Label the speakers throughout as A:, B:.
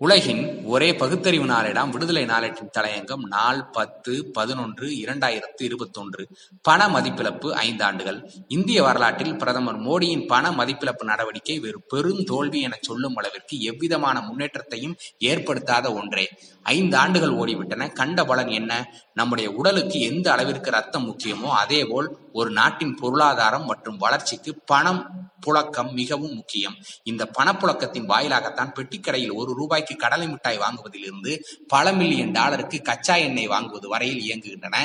A: உலகின் ஒரே பகுத்தறிவு நாளிடம் விடுதலை நாளேட்டின் தலையங்கம் நாள் பத்து பதினொன்று இரண்டாயிரத்து இருபத்தொன்று. பண மதிப்பிழப்பு ஐந்தாண்டுகள் இந்திய வரலாற்றில் பிரதமர் மோடியின் பண மதிப்பிழப்பு நடவடிக்கை வெறு பெருந்தோல்வி என சொல்லும் அளவிற்கு எவ்விதமான முன்னேற்றத்தையும் ஏற்படுத்தாத ஒன்றே. ஐந்து ஆண்டுகள் ஓடிவிட்டன. கண்ட பலன் என்ன? நம்முடைய உடலுக்கு எந்த அளவிற்கு ரத்தம் முக்கியமோ அதேபோல் ஒரு நாட்டின் பொருளாதாரம் மற்றும் வளர்ச்சிக்கு பணம் புழக்கம் மிகவும் முக்கியம். இந்த பணப்புழக்கத்தின் வாயிலாகத்தான் பெட்டிக்கடையில் ஒரு ரூபாய்க்கு கடலை மிட்டாய் வாங்குவதிலிருந்து பல மில்லியன் டாலருக்கு கச்சா எண்ணெய் வாங்குவது வரையில் இயங்குகின்றன.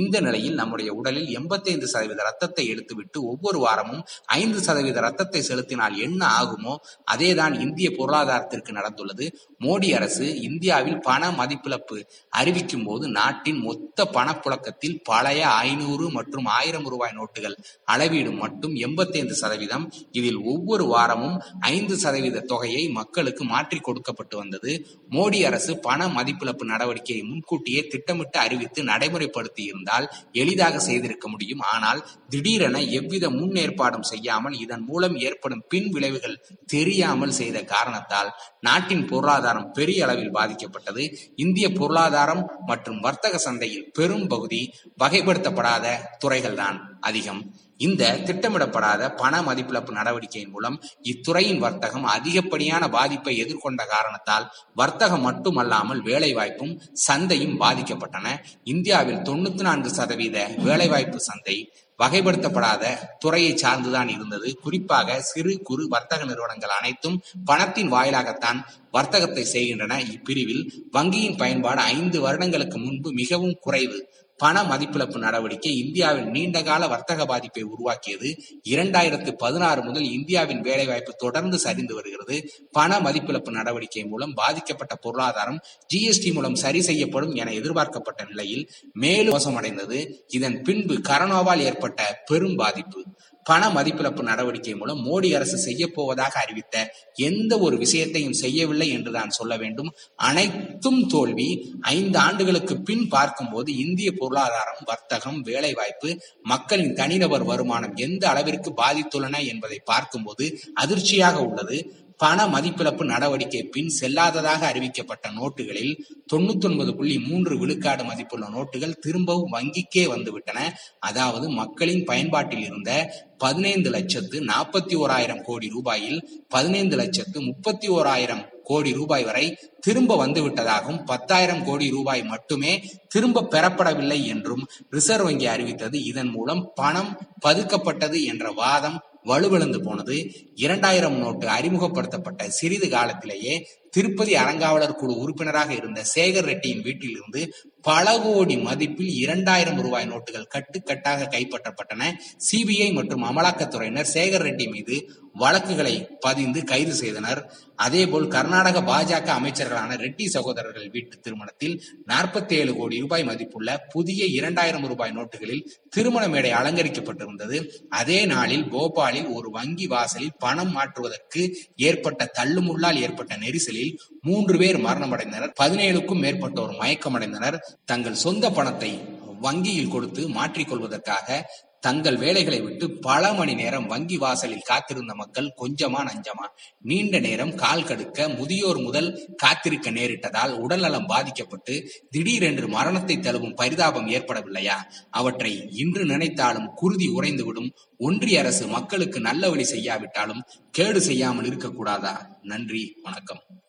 A: இந்த நிலையில் நம்முடைய உடலில் எண்பத்தைந்து சதவீத ரத்தத்தை எடுத்துவிட்டு ஒவ்வொரு வாரமும் ஐந்து சதவீத ரத்தத்தை செலுத்தினால் என்ன ஆகுமோ அதேதான் இந்திய பொருளாதாரத்திற்கு நடந்துள்ளது. மோடி அரசு இந்தியாவில் பண மதிப்பிழப்பு அறிவிக்கும் போது நாட்டின் மொத்த பணப்புழக்கத்தில் பழைய ஐநூறு மற்றும் ஆயிரம் ரூபாய் நோட்டுகள் அளவீடு மட்டும் எண்பத்தைந்து சதவீதம் இதில் ஒவ்வொரு வாரமும் ஐந்து சதவீத தொகையை மக்களுக்கு மாற்றி கொடுக்கப்பட்டு வந்தது. மோடி அரசு பண மதிப்பிழப்பு நடவடிக்கையை முன்கூட்டியே திட்டமிட்டு அறிவித்து நடைமுறைப்படுத்தி இருந்தால் எளிதாக செய்திருக்க முடியும். ஆனால் திடீரென எவ்வித முன்னேற்பாடும் செய்யாமல் இதன் மூலம் ஏற்படும் பின் விளைவுகள் தெரியாமல் செய்த காரணத்தால் நாட்டின் பொருளாதாரம் பெரிய அளவில் பாதிக்கப்பட்டது. இந்திய பொருளாதாரம் மற்றும் வர்த்தக சந்தையில் பெரும் பகுதி வகைப்படுத்தப்படாத துறைகள்தான் அதிகம். இந்த திட்டமிடப்படாத பண மதிப்பிழப்பு நடவடிக்கையின் மூலம் இத்துறையின் வர்த்தகம் அதிகப்படியான பாதிப்பை எதிர்கொண்ட காரணத்தால் வர்த்தகம் மட்டுமல்லாமல் வேலைவாய்ப்பும் சந்தையும் பாதிக்கப்பட்டன. இந்தியாவில் தொண்ணூத்தி நான்கு சதவீத வேலைவாய்ப்பு சந்தை வகைப்படுத்தப்படாத துறையை சார்ந்துதான் இருந்தது. குறிப்பாக சிறு குறு வர்த்தக நிறுவனங்கள் அனைத்தும் பணத்தின் வாயிலாகத்தான் வர்த்தகத்தை செய்கின்றன. இப்பிரிவில் வங்கியின் பயன்பாடு ஐந்து வருடங்களுக்கு முன்பு மிகவும் குறைவு. பண மதிப்பிழப்பு நடவடிக்கை இந்தியாவில் நீண்டகால வர்த்தக பாதிப்பை உருவாக்கியது இரண்டாயிரத்து பதினாறு முதல் இந்தியாவின் வேலைவாய்ப்பு தொடர்ந்து சரிந்து வருகிறது. பண மதிப்பிழப்பு நடவடிக்கை மூலம் பாதிக்கப்பட்ட பொருளாதாரம் ஜிஎஸ்டி மூலம் சரி செய்யப்படும் என எதிர்பார்க்கப்பட்ட நிலையில் மேலும் மோசமடைந்தது. இதன் பின்பு கரோனாவால் ஏற்பட்ட பெரும் பாதிப்பு. பண மதிப்பிழப்பு நடவடிக்கை மூலம் மோடி அரசு செய்ய போவதாக அறிவித்த எந்த ஒரு விஷயத்தையும் செய்யவில்லை என்று தான் சொல்ல வேண்டும். அனைத்தும் தோல்வி. ஐந்து ஆண்டுகளுக்கு பின் பார்க்கும்போது இந்திய பொருளாதாரம் வர்த்தகம் வேலைவாய்ப்பு மக்களின் தனிநபர் வருமானம் எந்த அளவிற்கு பாதித்துள்ளன என்பதை பார்க்கும்போது அதிர்ச்சியாக உள்ளது. பண மதிப்பிழப்பு நடவடிக்கை பின் செல்லாததாக அறிவிக்கப்பட்ட நோட்டுகளில் தொண்ணூத்தி ஒன்பது புள்ளி மூன்று விழுக்காடு மதிப்புள்ள நோட்டுகள் திரும்பவும் வங்கிக்கே வந்துவிட்டன. அதாவது மக்களின் பயன்பாட்டில் இருந்த பதினைந்து லட்சத்து நாற்பத்தி ஓராயிரம் கோடி ரூபாயில் பதினைந்து லட்சத்து முப்பத்தி ஓராயிரம் கோடி ரூபாய் வரை திரும்ப வந்துவிட்டதாகவும் பத்தாயிரம் கோடி ரூபாய் மட்டுமே திரும்ப பெறப்படவில்லை என்றும் ரிசர்வ் வங்கி அறிவித்தது. இதன் மூலம் பணம் பதுக்கப்பட்டது என்ற வாதம் வலுவிழந்து போனது. இரண்டாயிரம் நோட்டு அறிமுகப்படுத்தப்பட்ட சிறிது காலத்திலேயே திருப்பதி அறங்காவலர் குழு உறுப்பினராக இருந்த சேகர் ரெட்டியின் வீட்டில் இருந்து பல கோடி மதிப்பில் இரண்டாயிரம் ரூபாய் நோட்டுகள் கட்டுக்கட்டாக கைப்பற்றப்பட்டன. சிபிஐ மற்றும் அமலாக்கத்துறையினர் சேகர் ரெட்டி மீது வழக்குகளை பதிந்து கைது செய்தனர். அதேபோல் கர்நாடக பாஜக அமைச்சர்களான ரெட்டி சகோதரர்கள் வீட்டு திருமணத்தில் நாற்பத்தி ஏழு கோடி ரூபாய் மதிப்புள்ள புதிய இரண்டாயிரம் ரூபாய் நோட்டுகளில் திருமண மேடை அலங்கரிக்கப்பட்டிருந்தது. அதே நாளில் போபால் போபாலில் ஒரு வங்கி வாசலில் பணம் மாற்றுவதற்கு ஏற்பட்ட தள்ளுமுள்ளால் ஏற்பட்ட நெரிசலில் மூன்று பேர் மரணமடைந்தனர். பதினேழுக்கும் மேற்பட்டோர் மயக்கமடைந்தனர். தங்கள் சொந்த பணத்தை வங்கியில் கொடுத்து மாற்றிக்கொள்வதற்காக தங்கள் வேலைகளை விட்டு பல மணி நேரம் வங்கி வாசலில் காத்திருந்த மக்கள் கொஞ்சமா நஞ்சமா நீண்ட நேரம் கால் கடுக்க முதியோர் முதல் காத்திருக்க நேரிட்டதால் உடல்நலம் பாதிக்கப்பட்டு திடீரென்று மரணத்தை தழுவும் பரிதாபம் ஏற்படவில்லையா? அவற்றை இன்று நினைத்தாலும் குருதி உறைந்துவிடும். ஒன்றிய அரசு மக்களுக்கு நல்ல வழி செய்யாவிட்டாலும் கேடு செய்யாமல் இருக்கக்கூடாதா? நன்றி வணக்கம்.